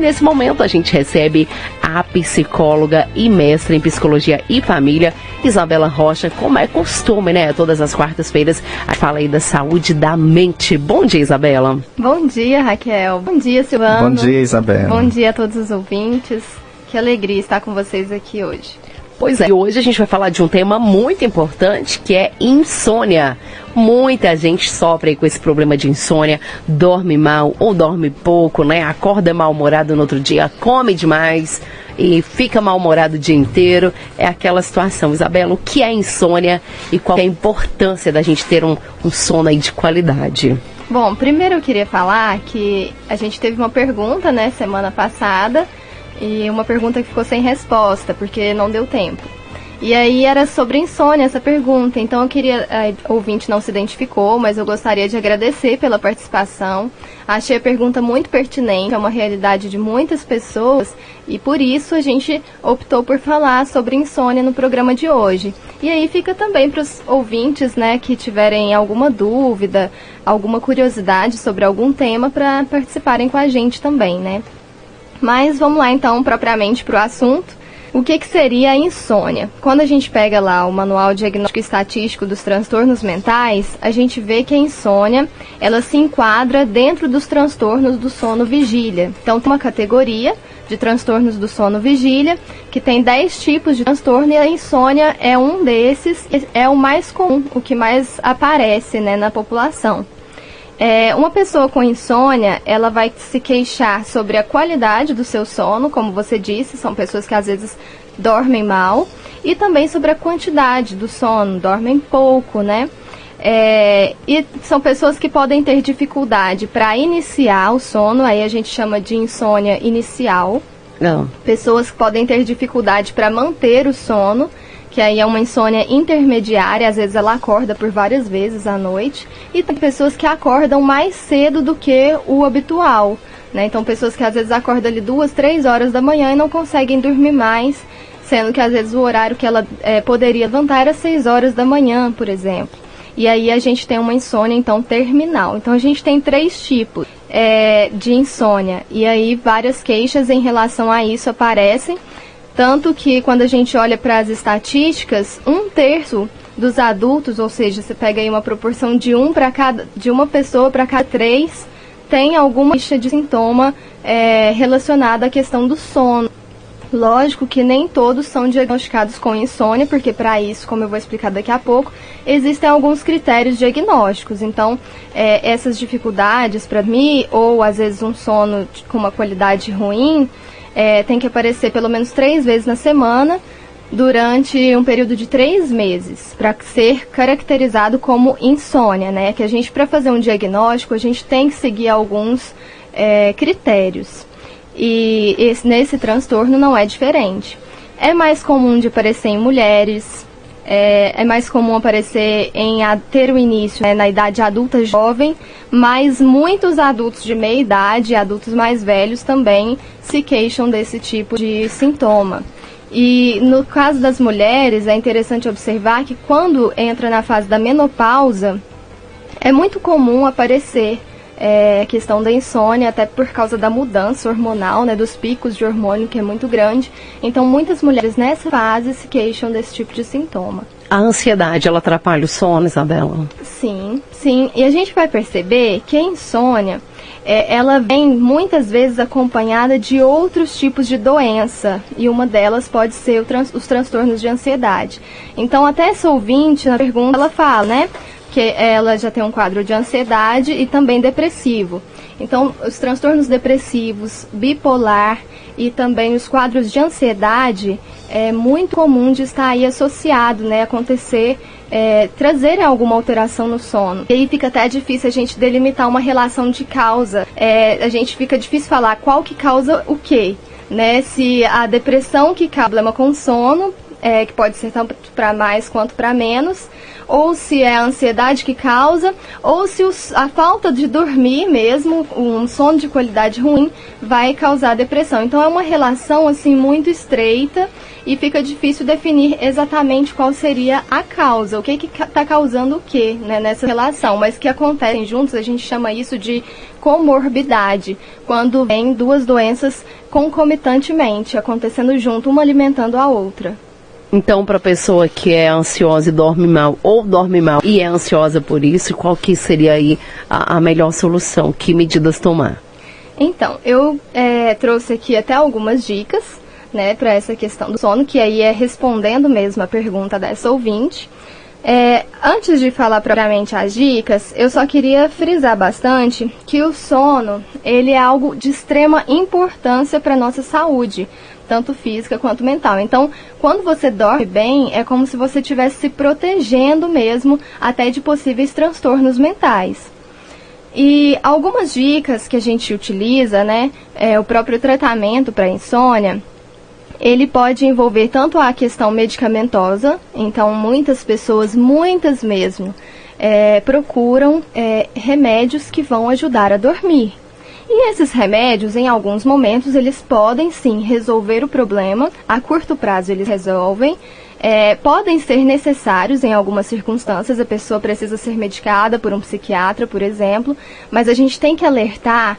E nesse momento a gente recebe a psicóloga e mestre em psicologia e família, Isabela Rocha, como é costume, né? Todas as quartas-feiras a fala aí da saúde da mente. Bom dia, Isabela. Bom dia, Raquel. Bom dia, Silvano. Bom dia, Isabela. Bom dia a todos os ouvintes. Que alegria estar com vocês aqui hoje. Pois é, e hoje a gente vai falar de um tema muito importante que é insônia. Muita gente sofre com esse problema de insônia, dorme mal ou dorme pouco, né? Acorda mal-humorado no outro dia, come demais e fica mal-humorado o dia inteiro. É aquela situação. Isabela, o que é insônia e qual é a importância da gente ter um, um sono aí de qualidade? Bom, primeiro eu queria falar que a gente teve uma pergunta, né, semana passada, e uma pergunta que ficou sem resposta, porque não deu tempo. E aí era sobre insônia essa pergunta, então eu queria, a ouvinte não se identificou, mas eu gostaria de agradecer pela participação. Achei a pergunta muito pertinente, é uma realidade de muitas pessoas e por isso a gente optou por falar sobre insônia no programa de hoje. E aí fica também para os ouvintes, né, que tiverem alguma dúvida, alguma curiosidade sobre algum tema para participarem com a gente também, né? Mas vamos lá então propriamente para o assunto. O que, que seria a insônia? Quando a gente pega lá o Manual Diagnóstico Estatístico dos Transtornos Mentais, a gente vê que a insônia ela se enquadra dentro dos transtornos do sono vigília. Então tem uma categoria de transtornos do sono vigília, que tem 10 tipos de transtorno e a insônia é um desses, é o mais comum, o que mais aparece né, na população. É, uma pessoa com insônia, ela vai se queixar sobre a qualidade do seu sono, como você disse, são pessoas que às vezes dormem mal, e também sobre a quantidade do sono, dormem pouco, né? É, e são pessoas que podem ter dificuldade para iniciar o sono, aí a gente chama de insônia inicial. Não. Pessoas que podem ter dificuldade para manter o sono que aí é uma insônia intermediária, às vezes ela acorda por várias vezes à noite, e tem pessoas que acordam mais cedo do que o habitual, né? Então pessoas que às vezes acordam ali duas, três horas da manhã e não conseguem dormir mais, sendo que às vezes o horário que ela é, poderia levantar era seis horas da manhã, por exemplo. E aí a gente tem uma insônia então terminal. Então a gente tem três tipos é, de insônia e aí várias queixas em relação a isso aparecem. Tanto que quando a gente olha para as estatísticas, um terço dos adultos, ou seja, você pega aí uma proporção de um para cada, de uma pessoa para cada três, tem alguma lista de sintoma é, relacionada à questão do sono. Lógico que nem todos são diagnosticados com insônia, porque para isso, como eu vou explicar daqui a pouco, existem alguns critérios diagnósticos. Então, é, essas dificuldades para mim, ou às vezes um sono com uma qualidade ruim, é, tem que aparecer pelo menos três vezes na semana durante um período de três meses para ser caracterizado como insônia, né? Que a gente para fazer um diagnóstico a gente tem que seguir alguns é, critérios e esse, nesse transtorno não é diferente. É mais comum de aparecer em mulheres, é, é, mais comum aparecer em a, ter o início né, na idade adulta jovem, mas muitos adultos de meia idade, adultos mais velhos também se queixam desse tipo de sintoma. E no caso das mulheres, é interessante observar que quando entra na fase da menopausa, é muito comum aparecer é, questão da insônia, até por causa da mudança hormonal, né, dos picos de hormônio, que é muito grande. Então, muitas mulheres nessa fase se queixam desse tipo de sintoma. A ansiedade, ela atrapalha o sono, Isabela? Sim, sim. E a gente vai perceber que a insônia, é, ela vem muitas vezes acompanhada de outros tipos de doença. E uma delas pode ser trans, os transtornos de ansiedade. Então, até essa ouvinte, na pergunta, ela fala, né? Que ela já tem um quadro de ansiedade e também depressivo. Então, os transtornos depressivos, bipolar e também os quadros de ansiedade é muito comum de estar aí associado, né, acontecer, é, trazer alguma alteração no sono. E aí fica até difícil a gente delimitar uma relação de causa. É, a gente fica difícil falar qual que causa o quê, né? Se a depressão que causa problema com sono é, que pode ser tanto para mais quanto para menos, ou se é a ansiedade que causa, ou se os, a falta de dormir mesmo, um sono de qualidade ruim, vai causar depressão. Então é uma relação assim muito estreita e fica difícil definir exatamente qual seria a causa, o que está causando o que né, nessa relação, mas que acontecem juntos, a gente chama isso de comorbidade, quando vem duas doenças concomitantemente, acontecendo junto, uma alimentando a outra. Então, para a pessoa que é ansiosa e dorme mal, ou dorme mal e é ansiosa por isso, qual que seria aí a, a melhor solução? Que medidas tomar? Então, eu é, trouxe aqui até algumas dicas, né, para essa questão do sono, que aí é respondendo mesmo a pergunta dessa ouvinte. É, antes de falar propriamente as dicas, eu só queria frisar bastante que o sono ele é algo de extrema importância para nossa saúde, tanto física quanto mental. Então, quando você dorme bem, é como se você estivesse se protegendo mesmo até de possíveis transtornos mentais. E algumas dicas que a gente utiliza, né, é o próprio tratamento para insônia, ele pode envolver tanto a questão medicamentosa, então muitas pessoas, muitas mesmo, é, procuram é, remédios que vão ajudar a dormir. E esses remédios, em alguns momentos, eles podem sim resolver o problema, a curto prazo eles resolvem, é, podem ser necessários em algumas circunstâncias, a pessoa precisa ser medicada por um psiquiatra, por exemplo, mas a gente tem que alertar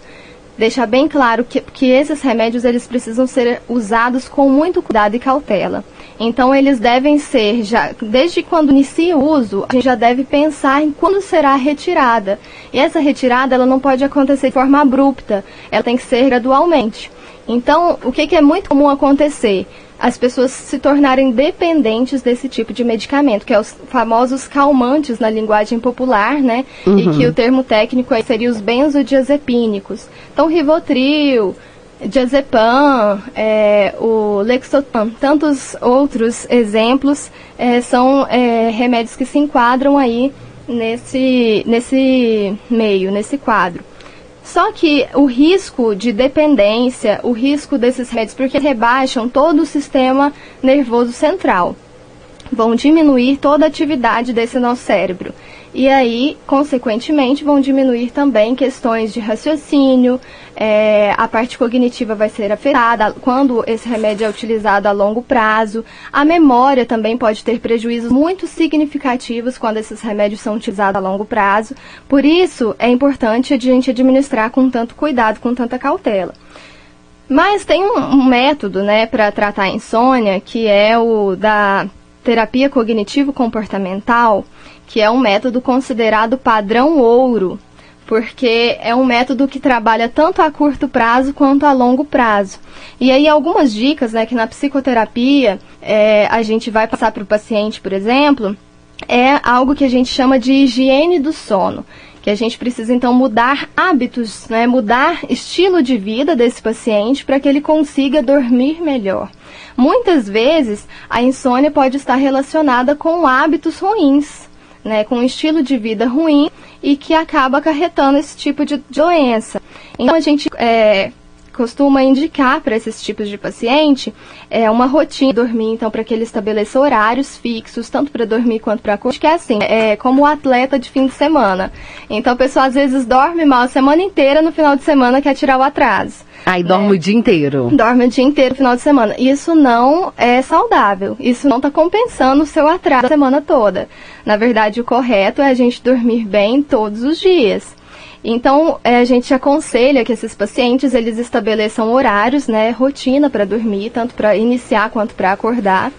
deixar bem claro que, que esses remédios eles precisam ser usados com muito cuidado e cautela. Então eles devem ser já desde quando inicia o uso, a gente já deve pensar em quando será a retirada. E essa retirada ela não pode acontecer de forma abrupta, ela tem que ser gradualmente. Então, o que, que é muito comum acontecer? As pessoas se tornarem dependentes desse tipo de medicamento, que é os famosos calmantes na linguagem popular, né? Uhum. E que o termo técnico seria os benzodiazepínicos. Então, Rivotril, diazepam, é, o Lexotan, tantos outros exemplos é, são é, remédios que se enquadram aí nesse, nesse meio, nesse quadro. Só que o risco de dependência, o risco desses remédios, porque rebaixam todo o sistema nervoso central, vão diminuir toda a atividade desse nosso cérebro e aí, consequentemente, vão diminuir também questões de raciocínio, é, a parte cognitiva vai ser afetada quando esse remédio é utilizado a longo prazo, a memória também pode ter prejuízos muito significativos quando esses remédios são utilizados a longo prazo, por isso é importante a gente administrar com tanto cuidado, com tanta cautela. Mas tem um, um método, né, para tratar a insônia, que é o da terapia cognitivo-comportamental, que é um método considerado padrão ouro, porque é um método que trabalha tanto a curto prazo quanto a longo prazo. E aí algumas dicas, né, que na psicoterapia é, a gente vai passar para o paciente, por exemplo, é algo que a gente chama de higiene do sono que a gente precisa então mudar hábitos, né, mudar estilo de vida desse paciente para que ele consiga dormir melhor. Muitas vezes a insônia pode estar relacionada com hábitos ruins, né, com um estilo de vida ruim e que acaba acarretando esse tipo de doença. Então a gente é, costuma indicar para esses tipos de paciente é, uma rotina de dormir, então, para que ele estabeleça horários fixos, tanto para dormir quanto para acordar, que é assim, é como o atleta de fim de semana. Então, a pessoa às vezes dorme mal a semana inteira, no final de semana quer tirar o atraso. Aí dorme é, o dia inteiro. Dorme o dia inteiro no final de semana. Isso não é saudável. Isso não está compensando o seu atraso a semana toda. Na verdade, o correto é a gente dormir bem todos os dias. Então, é, a gente aconselha que esses pacientes eles estabeleçam horários, né, rotina para dormir, tanto para iniciar quanto para acordar.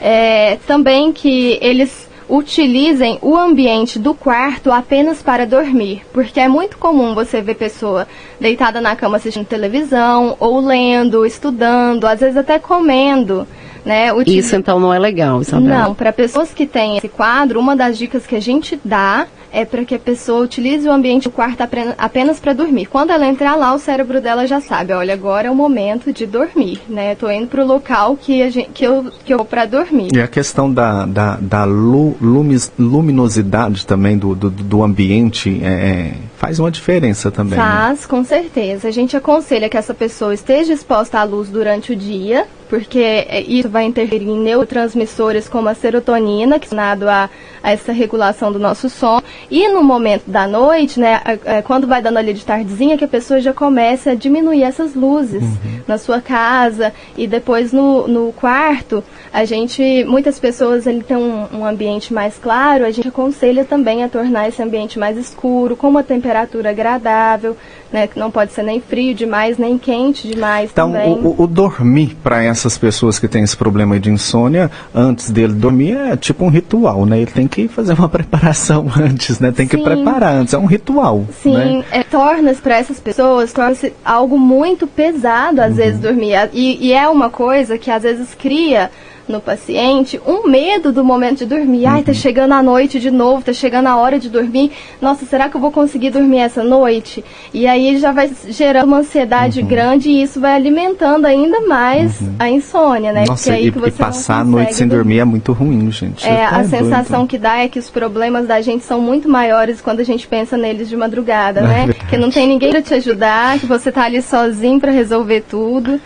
É, também que eles utilizem o ambiente do quarto apenas para dormir, porque é muito comum você ver pessoa deitada na cama assistindo televisão, ou lendo, estudando, às vezes até comendo. Né, Utiliza... Isso então não é legal, Isabela? Não, para pessoas que têm esse quadro, uma das dicas que a gente dá é para que a pessoa utilize o ambiente do quarto apenas para dormir. Quando ela entrar lá, o cérebro dela já sabe, olha, agora é o momento de dormir, né? Eu tô indo para o local que, a gente, que, eu, que eu vou para dormir. E a questão da, da, da lu, lumis, luminosidade também do, do, do ambiente é, é faz uma diferença também. Né? Faz, né? com certeza. A gente aconselha que essa pessoa esteja exposta à luz durante o dia, porque é, isso vai interferir em neurotransmissores como a serotonina, que é relacionado a, a essa regulação do nosso sono. E no momento da noite, né, quando vai dando ali de tardezinha, que a pessoa já começa a diminuir essas luzes uhum. na sua casa e depois no, no quarto, a gente, muitas pessoas ele tem um, um ambiente mais claro, a gente aconselha também a tornar esse ambiente mais escuro, com uma temperatura agradável, né, que não pode ser nem frio demais, nem quente demais então, também. Então, o, o, dormir para essas pessoas que têm esse problema de insônia, antes dele dormir, é tipo um ritual, né? Ele tem que fazer uma preparação antes, né? Tem que Sim. preparar antes, é um ritual. Sim, né? é, torna-se para essas pessoas, torna-se algo muito pesado, às uhum. vezes, dormir. E, e é uma coisa que às vezes cria no paciente um medo do momento de dormir. Ai, tá uhum. chegando a noite de novo, tá chegando a hora de dormir. Nossa, será que eu vou conseguir dormir essa noite? E aí já vai gerando uma ansiedade uhum. grande e isso vai alimentando ainda mais uhum. a insônia, né? Nossa, aí e, e passar a noite sem dormir é muito ruim, gente. É, tá a sensação doido. que dá é que os problemas da gente são muito maiores quando a gente pensa neles de madrugada, é né? Verdade. Que não tem ninguém para te ajudar, que você tá ali sozinho para resolver tudo.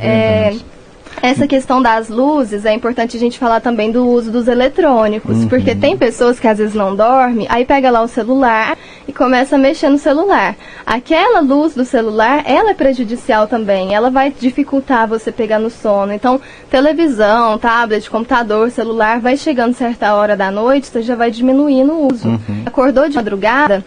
É, é essa questão das luzes, é importante a gente falar também do uso dos eletrônicos, uhum. porque tem pessoas que às vezes não dormem, aí pega lá o celular e começa a mexer no celular. Aquela luz do celular, ela é prejudicial também, ela vai dificultar você pegar no sono. Então, televisão, tablet, computador, celular, vai chegando certa hora da noite, você já vai diminuindo o uso. Uhum. Acordou de madrugada,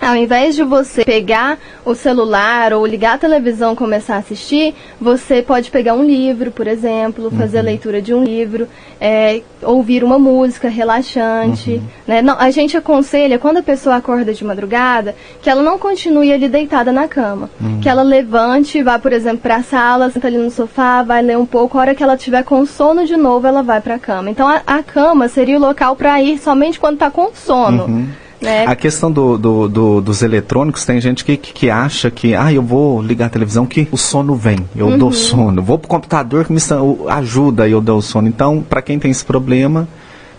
ao invés de você pegar o celular ou ligar a televisão e começar a assistir, você pode pegar um livro, por exemplo, fazer uhum. a leitura de um livro, é, ouvir uma música relaxante. Uhum. Né? Não, a gente aconselha, quando a pessoa acorda de madrugada, que ela não continue ali deitada na cama. Uhum. Que ela levante, vá, por exemplo, para a sala, senta ali no sofá, vai ler um pouco. A hora que ela tiver com sono de novo, ela vai para a cama. Então, a, a cama seria o local para ir somente quando está com sono. Né? A questão do, do, do, dos eletrônicos, tem gente que, que, acha que, ah, eu vou ligar a televisão que o sono vem, eu uhum. dou sono. Vou pro computador que me ajuda e eu dou sono. Então, para quem tem esse problema,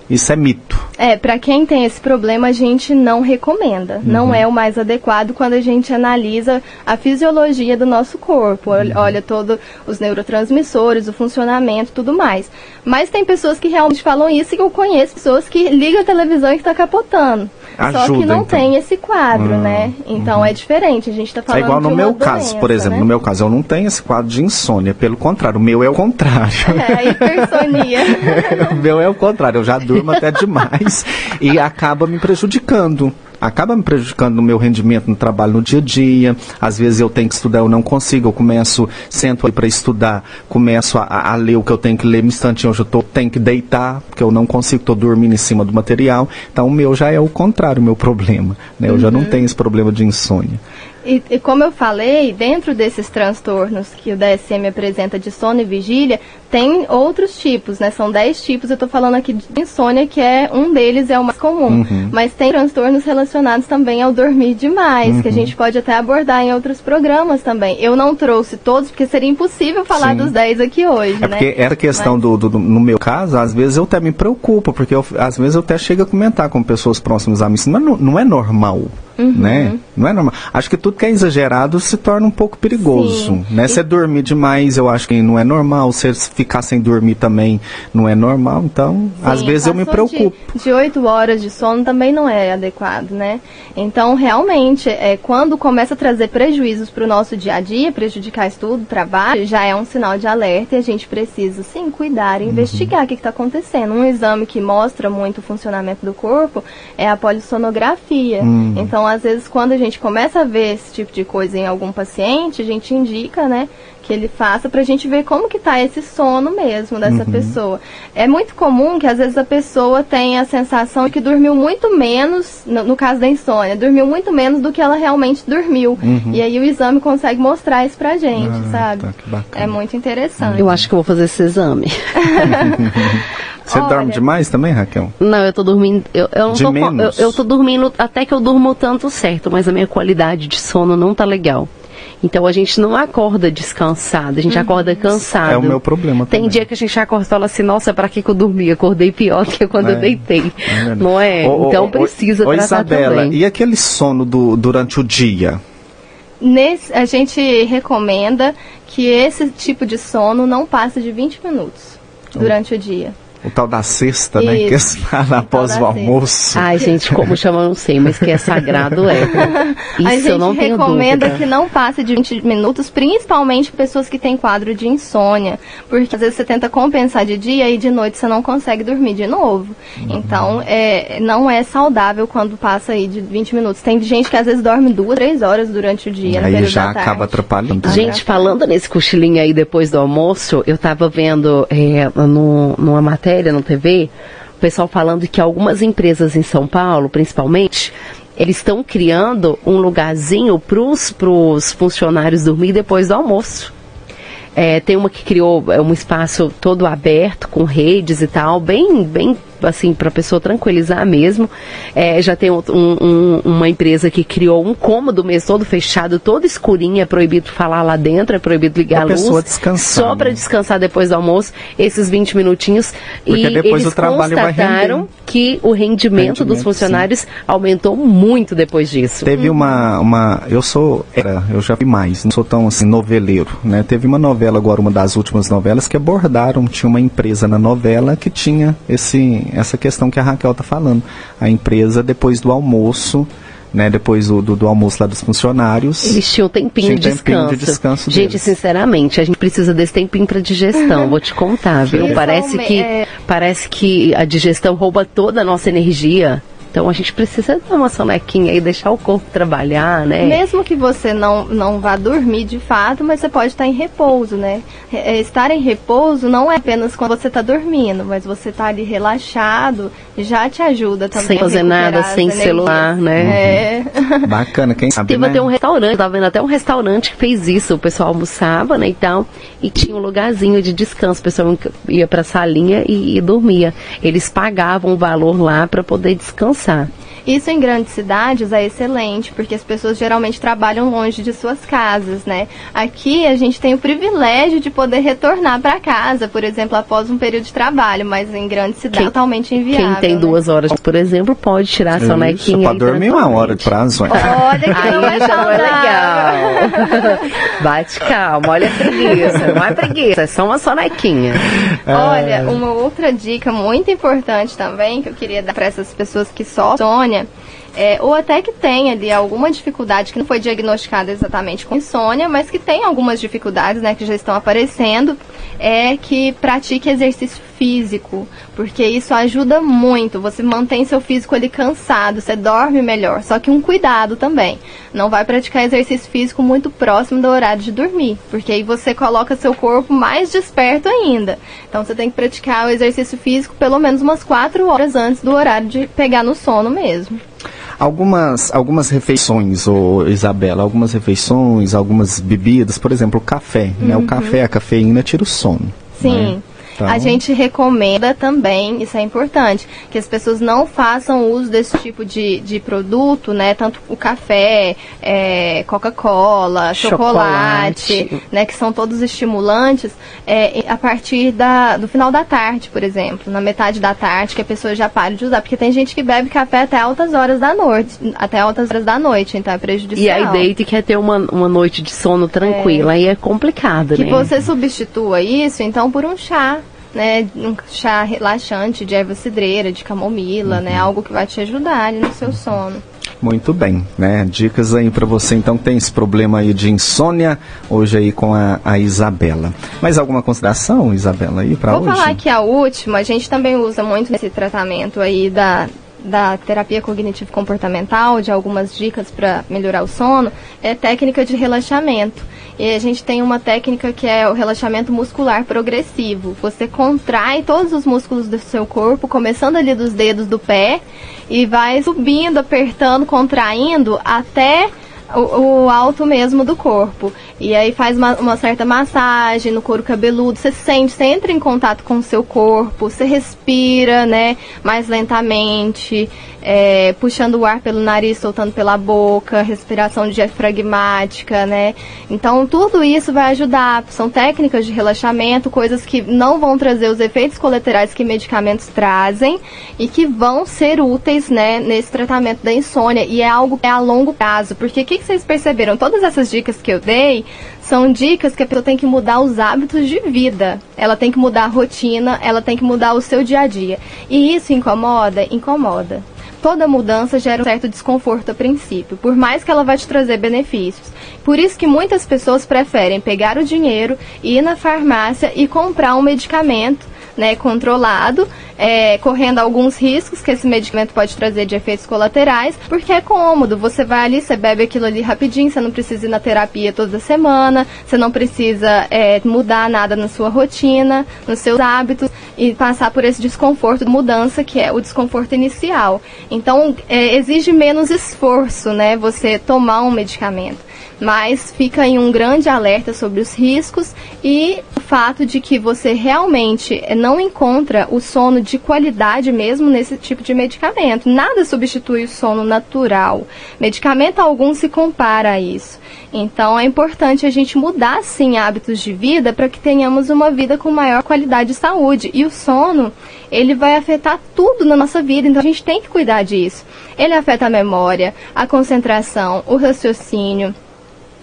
isso é mito. É, para quem tem esse problema, a gente não recomenda. Uhum. Não é o mais adequado quando a gente analisa a fisiologia do nosso corpo. Uhum. Olha todos os neurotransmissores, o funcionamento tudo mais. Mas tem pessoas que realmente falam isso e eu conheço pessoas que ligam a televisão e que está capotando. Ajuda, Só que não então. tem esse quadro, uhum. né? Então uhum. é diferente. A gente está falando. É igual no meu caso, por exemplo. Né? No meu caso, eu não tenho esse quadro de insônia. Pelo contrário, o meu é o contrário. É, hipersonia. o meu é o contrário. Eu já durmo até demais e acaba me prejudicando acaba me prejudicando no meu rendimento no trabalho no dia a dia. Às vezes eu tenho que estudar, eu não consigo, eu começo, sento aí para estudar, começo a, a, ler o que eu tenho que ler, no instantinho hoje eu tô, tenho que deitar, porque eu não consigo, estou dormindo em cima do material. Então o meu já é o contrário, o meu problema. Né? Eu uhum. já não uhum. tenho esse problema de insônia. E, e, como eu falei, dentro desses transtornos que o DSM apresenta de sono e vigília, tem outros tipos, né? São 10 tipos, eu estou falando aqui de insônia, que é um deles, é o mais comum. Uhum. Mas tem transtornos relacionados também ao dormir demais, uhum. que a uhum. gente pode até abordar em outros programas também. Eu não trouxe todos, porque seria impossível falar Sim. dos 10 aqui hoje, é né? Porque essa questão Mas... do, do, no meu caso, às vezes eu até me preocupo, porque eu, às vezes eu até chego a comentar com pessoas próximas a mim, isso não é, não é normal. Uhum. Né? Não é normal. Acho que tudo que é exagerado se torna um pouco perigoso. Sim. Né? Se é dormir demais, eu acho que não é normal. Se ficar sem dormir também não é normal. Então, Sim, às vezes eu me preocupo. De oito horas de sono também não é adequado, né? Então, realmente, é, quando começa a trazer prejuízos para o nosso dia a dia, prejudicar estudo, trabalho, já é um sinal de alerta e a gente precisa, sim, cuidar e uhum. investigar o que está acontecendo. Um exame que mostra muito o funcionamento do corpo é a polissonografia. Uhum. Então, às vezes, quando a gente começa a ver esse tipo de coisa em algum paciente, a gente indica, né, que ele faça para a gente ver como que tá esse sono mesmo dessa uhum. pessoa. É muito comum que às vezes a pessoa tenha a sensação de que dormiu muito menos, no, no caso da insônia, dormiu muito menos do que ela realmente dormiu. Uhum. E aí o exame consegue mostrar isso pra gente, ah, sabe? Tá, é muito interessante. Eu acho que vou fazer esse exame. Você Olha, dorme demais também, Raquel? Não, eu tô dormindo. Eu, eu não de tô, menos? Eu, eu tô dormindo até que eu durmo tanto certo, mas a minha qualidade de sono não tá legal. Então a gente não acorda descansado, a gente uhum. acorda cansado. É o meu problema Tem também. dia que a gente acorda e fala assim, nossa, para que, que eu dormi? Acordei pior do que quando é, eu deitei. É não é? então precisa ô, tratar Isabela, também. e aquele sono do, durante o dia? nesse, a gente recomenda que esse tipo de sono não passe de 20 minutos durante o dia. O tal da cesta, né? Que Isso. fala após o almoço. Ai, gente, como chama, eu não sei, mas que é sagrado é. Isso a gente eu não tenho recomenda que não passe de 20 minutos, principalmente pessoas que têm quadro de insônia, porque às vezes você tenta compensar de dia e de noite você não consegue dormir de novo. Uhum. Então, é, não é saudável quando passa aí de 20 minutos. Tem gente que às vezes dorme duas, três horas durante o dia. Aí já acaba atrapalhando. né? Gente, falando nesse cochilinho aí depois do almoço, eu tava vendo é, no, numa matéria no TV, o pessoal falando que algumas empresas em São Paulo, principalmente, eles estão criando um lugarzinho pros, pros funcionários dormir depois do almoço. É, tem uma que criou é, um espaço todo aberto, com redes e tal, bem, bem assim, para a pessoa tranquilizar mesmo. É, já tem um- um- uma empresa que criou um cômodo mesmo, todo fechado, todo escurinho, é proibido falar lá dentro, é proibido ligar Pra a luz. pessoa descansar, Só para né? descansar depois do almoço, esses 20 minutinhos. Porque e depois eles o trabalho vai constataram que o rendimento, dos Rendimento, funcionários aumentou muito depois disso. Teve uma, uma. Eu sou. Era, eu já vi mais, não sou tão assim, noveleiro, né? Teve uma novela agora, uma das últimas novelas, que abordaram, tinha uma empresa na novela que tinha esse, essa questão que a Raquel tá falando. A empresa, depois do almoço, né? Depois do, do, do almoço lá dos funcionários. Eles tinham um tempinho, Tinha de, tempinho descanso. de descanso Gente, deles. sinceramente, a gente precisa desse tempinho para digestão. Vou te contar, viu? Parece que, é- parece que a digestão rouba toda a nossa energia. Então a gente precisa dar uma sonequinha e deixar o corpo trabalhar, né? Mesmo que você não, não vá dormir de fato, mas você pode estar em repouso, né? É, Estar em repouso não é apenas quando você está dormindo, mas você está ali relaxado, já te ajuda também. Sem a fazer nada, sem celular, né? É. Bacana, quem sabe, Teve né? até um restaurante, tava vendo até um restaurante que fez isso. O pessoal almoçava, né, e tal, e tinha um lugarzinho de descanso. O pessoal ia pra salinha e, e dormia. Eles pagavam o valor lá para poder descansar. Isso em grandes cidades é excelente, porque as pessoas geralmente trabalham longe de suas casas, né? Aqui a gente tem o privilégio de poder retornar para casa, por exemplo, após um período de trabalho, mas em grandes cidades é totalmente inviável. Quem tem né? duas horas, por exemplo, pode tirar a Isso, sonequinha. pode aí dormir uma hora de prazo. Olha que não é não é saudável. legal. Bate calma, olha a preguiça. Não é preguiça, é só uma sonequinha. Olha, uma outra dica muito importante também que eu queria dar para essas pessoas que sofrem insônia, é, ou até que tem ali alguma dificuldade que não foi diagnosticada exatamente com insônia, mas que tem algumas dificuldades, né, que já estão aparecendo, é que pratique exercício físico, porque isso ajuda muito. Você mantém seu físico ali cansado, você dorme melhor. Só que um cuidado também, não vai praticar exercício físico muito próximo do horário de dormir, porque aí você coloca seu corpo mais desperto ainda. Então você tem que praticar o exercício físico pelo menos umas 4 horas antes do horário de pegar no sono mesmo. Algumas, algumas refeições, ô, Isabela, algumas refeições, algumas bebidas, por exemplo, o café. Né? O café, a cafeína tira o sono. Sim. né? Então- A gente recomenda também, isso é importante, que as pessoas não façam uso desse tipo de, de produto, né? Tanto o café, é, Coca-Cola, chocolate, Chocolate. né? Que são todos estimulantes, é, a partir da, do final da tarde, por exemplo. Na metade da tarde, que a pessoa já para de usar. Porque tem gente que bebe café até altas horas da noite. Até altas horas da noite, então é prejudicial. E aí deita e quer ter uma, uma noite de sono tranquila. Aí é complicado, Que né? você substitua isso, então, por um chá, né? Um chá relaxante de erva cidreira, de camomila, Uhum. né? Algo que vai te ajudar ali no seu sono. Muito bem, né? Dicas aí pra você então que tem esse problema aí de insônia, hoje aí com a, a Isabela. Mais alguma consideração, Isabela, aí pra Vou hoje? falar que a última, a gente também usa muito nesse tratamento aí da, da terapia cognitivo-comportamental, de algumas dicas para melhorar o sono, é técnica de relaxamento. E a gente tem uma técnica que é o relaxamento muscular progressivo. Você contrai todos os músculos do seu corpo, começando ali dos dedos do pé, e vai subindo, apertando, contraindo até o, o alto mesmo do corpo. E aí faz uma, uma certa massagem no couro cabeludo. Você sente, você entra em contato com o seu corpo, você respira, né? Mais lentamente, é, puxando o ar pelo nariz, soltando pela boca, respiração diafragmática, né? Então tudo isso vai ajudar. São técnicas de relaxamento, coisas que não vão trazer os efeitos colaterais que medicamentos trazem e que vão ser úteis, né? Nesse tratamento da insônia. E é algo é a longo prazo. Porque o que, vocês perceberam? Todas essas dicas que eu dei são dicas que a pessoa tem que mudar os hábitos de vida. Ela tem que mudar a rotina, ela tem que mudar o seu dia a dia. E isso incomoda? Incomoda toda mudança gera um certo desconforto a princípio, por mais que ela vai te trazer benefícios. Por isso que muitas pessoas preferem pegar o dinheiro, ir na farmácia e comprar um medicamento né, controlado, é, correndo alguns riscos que esse medicamento pode trazer de efeitos colaterais, porque é cômodo. Você vai ali, você bebe aquilo ali rapidinho, você não precisa ir na terapia toda semana, você não precisa é, mudar nada na sua rotina, nos seus hábitos e passar por esse desconforto de mudança que é o desconforto inicial. Então, é, exige menos esforço, né, você tomar um medicamento mas fica em um grande alerta sobre os riscos e o fato de que você realmente não encontra o sono de qualidade mesmo nesse tipo de medicamento. Nada substitui o sono natural. Medicamento algum se compara a isso. Então é importante a gente mudar sim hábitos de vida para que tenhamos uma vida com maior qualidade de saúde. E o sono, ele vai afetar tudo na nossa vida, então a gente tem que cuidar disso. Ele afeta a memória, a concentração, o raciocínio,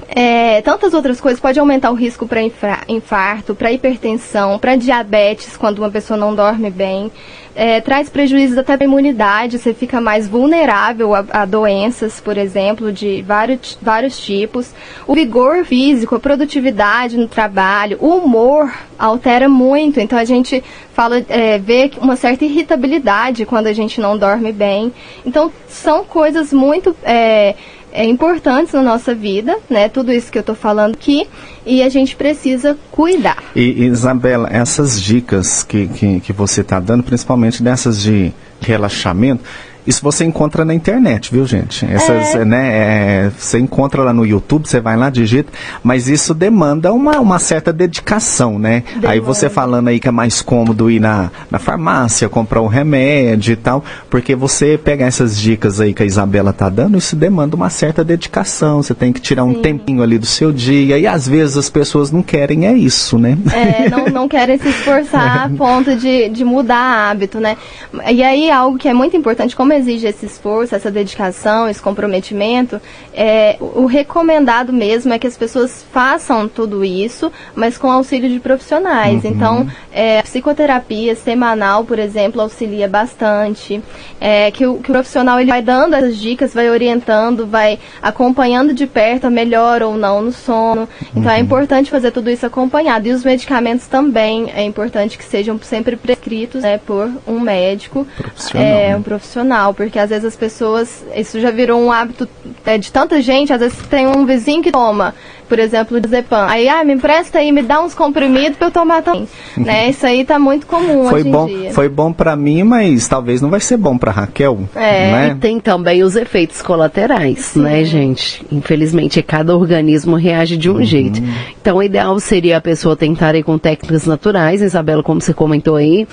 é, tantas outras coisas, pode aumentar o risco para infarto, para hipertensão, para diabetes, quando uma pessoa não dorme bem. É, traz prejuízos até para a imunidade, você fica mais vulnerável a, a, doenças, por exemplo, de vários, vários tipos. O vigor físico, a produtividade no trabalho, o humor altera muito, então a gente fala, é, vê uma certa irritabilidade quando a gente não dorme bem. Então, são coisas muito. É, é, importantes na nossa vida, né? Tudo isso que eu estou falando aqui, e a gente precisa cuidar. E, Isabela, essas dicas que, que, que você está dando, principalmente dessas de relaxamento, isso você encontra na internet, viu, gente? Essas, é. né, é, você encontra lá no YouTube, você vai lá, digita, mas isso demanda uma, uma certa dedicação, né? Demanda. Aí você falando aí que é mais cômodo ir na, na farmácia, comprar um remédio e tal, porque você pegar essas dicas aí que a Isabela tá dando, isso demanda uma certa dedicação, você tem que tirar um Sim. tempinho ali do seu dia, e às vezes as pessoas não querem, é isso, né? É, não, não querem se esforçar a ponto de, de mudar hábito, né? E aí algo que é muito importante, como exige esse esforço, essa dedicação, esse comprometimento, é, o recomendado mesmo é que as pessoas façam tudo isso, mas com auxílio de profissionais. Uhum. Então, é, a psicoterapia semanal, por exemplo, auxilia bastante. É, que, o, que o profissional ele vai dando essas dicas, vai orientando, vai acompanhando de perto a melhor ou não no sono. Então, é uhum. é importante fazer tudo isso acompanhado. E os medicamentos também é importante que sejam sempre prescritos né, por um médico, profissional, é, né? um profissional porque às vezes as pessoas, isso já virou um hábito é, de tanta gente, às vezes tem um vizinho que toma, por exemplo, o Zepan. Aí, ah, me empresta aí, me dá uns comprimidos para eu tomar também. né? Isso aí tá muito comum foi hoje bom, em dia. Foi bom para mim, mas talvez não vai ser bom para Raquel. É, né? e tem também os efeitos colaterais, Sim. né, gente? Infelizmente, cada organismo reage de um uhum. jeito. Então, o ideal seria a pessoa tentar ir com técnicas naturais, Isabela, como você comentou aí,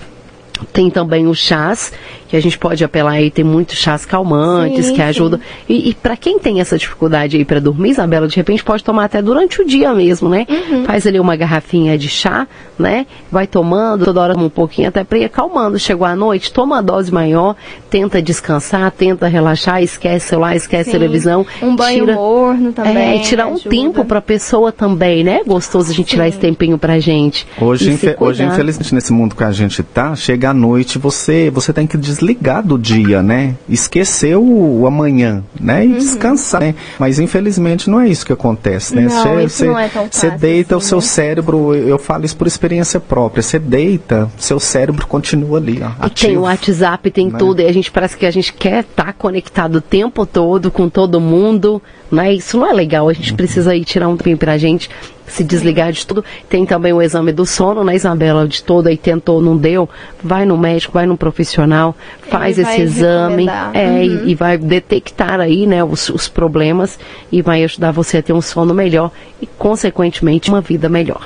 tem também os chás, que a gente pode apelar aí, tem muitos chás calmantes sim, que ajudam. E, e para quem tem essa dificuldade aí para dormir, Isabela, de repente pode tomar até durante o dia mesmo, né? Uhum. Faz ali uma garrafinha de chá, né? Vai tomando, toda hora um pouquinho, até para ir acalmando. Chegou à noite, toma uma dose maior, tenta descansar, tenta relaxar, esquece celular, esquece sim. televisão. Um banho tira, morno também. É, tirar um tempo para a pessoa também, né? Gostoso a gente sim. tirar esse tempinho pra gente. Hoje, infe hoje, infelizmente, nesse mundo que a gente tá, chega à noite, você, você tem que desligar do dia, né? Esquecer o, o amanhã, né? E uhum. descansar, né? Mas infelizmente não é isso que acontece, né? Não, você, não é tão Você deita assim, o seu né? cérebro, eu falo isso por experiência própria, você deita, seu cérebro continua ali, ó, ativo, tem o WhatsApp, tem né? tudo, e a gente parece que a gente quer estar tá conectado o tempo todo com todo mundo, né? Isso não é legal, a gente uhum. precisa ir tirar um tempo pra gente se desligar de tudo. Tem também o exame do sono, né, Isabela? De todo aí tentou, não deu. Vai no médico, vai no profissional, faz Ele esse exame é, uhum. e, e, vai detectar aí, né, os, os problemas e vai ajudar você a ter um sono melhor e, consequentemente, uma vida melhor.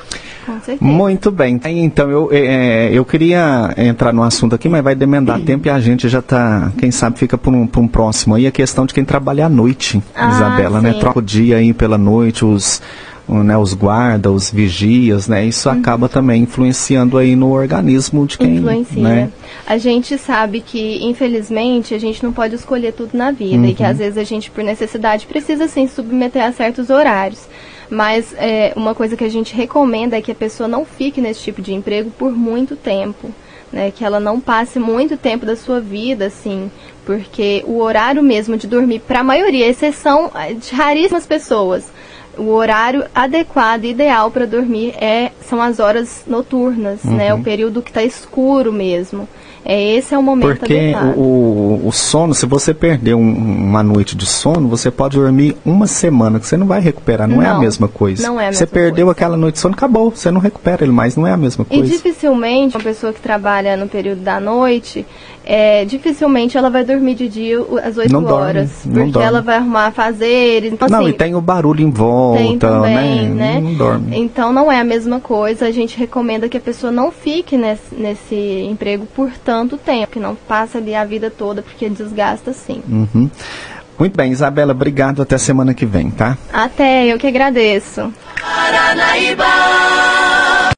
Muito bem. Então, eu, é, eu queria entrar no assunto aqui, mas vai demandar tempo e a gente já está, quem sabe, fica para um, um próximo aí, a questão de quem trabalha à noite, ah, Isabela, né? sim. né? Troca o dia aí pela noite, os né, os guardas, os vigias, né? Isso uhum. acaba também influenciando aí no organismo de quem, Influencia. né? A gente sabe que, infelizmente, a gente não pode escolher tudo na vida uhum. e que às vezes a gente, por necessidade, precisa sim submeter a certos horários. Mas é, uma coisa que a gente recomenda é que a pessoa não fique nesse tipo de emprego por muito tempo. Né, que ela não passe muito tempo da sua vida, assim, porque o horário mesmo de dormir, para a maioria, exceção de raríssimas pessoas, o horário adequado, ideal para dormir é são as horas noturnas, uhum. né, o período que está escuro mesmo. É, esse é o momento Porque o, o sono, se você perder um, uma noite de sono, você pode dormir uma semana, que você não vai recuperar, não, não é a mesma coisa. Não é a mesma Você perdeu coisa. aquela noite de sono, acabou, você não recupera ele mais, não é a mesma coisa. E dificilmente uma pessoa que trabalha no período da noite, é, dificilmente ela vai dormir de dia às 8 não horas. Dorme, porque dorme. ela vai arrumar fazeres. Então, não, assim, e tem o barulho em volta, tem também, né? né? Não dorme. Então não é a mesma coisa. A gente recomenda que a pessoa não fique nesse, nesse emprego por tanto tempo, que não passa ali a vida toda, porque desgasta sim. Uhum. Muito bem, Isabela, obrigado. Até semana que vem, tá? Até, eu que agradeço. Paranaíba!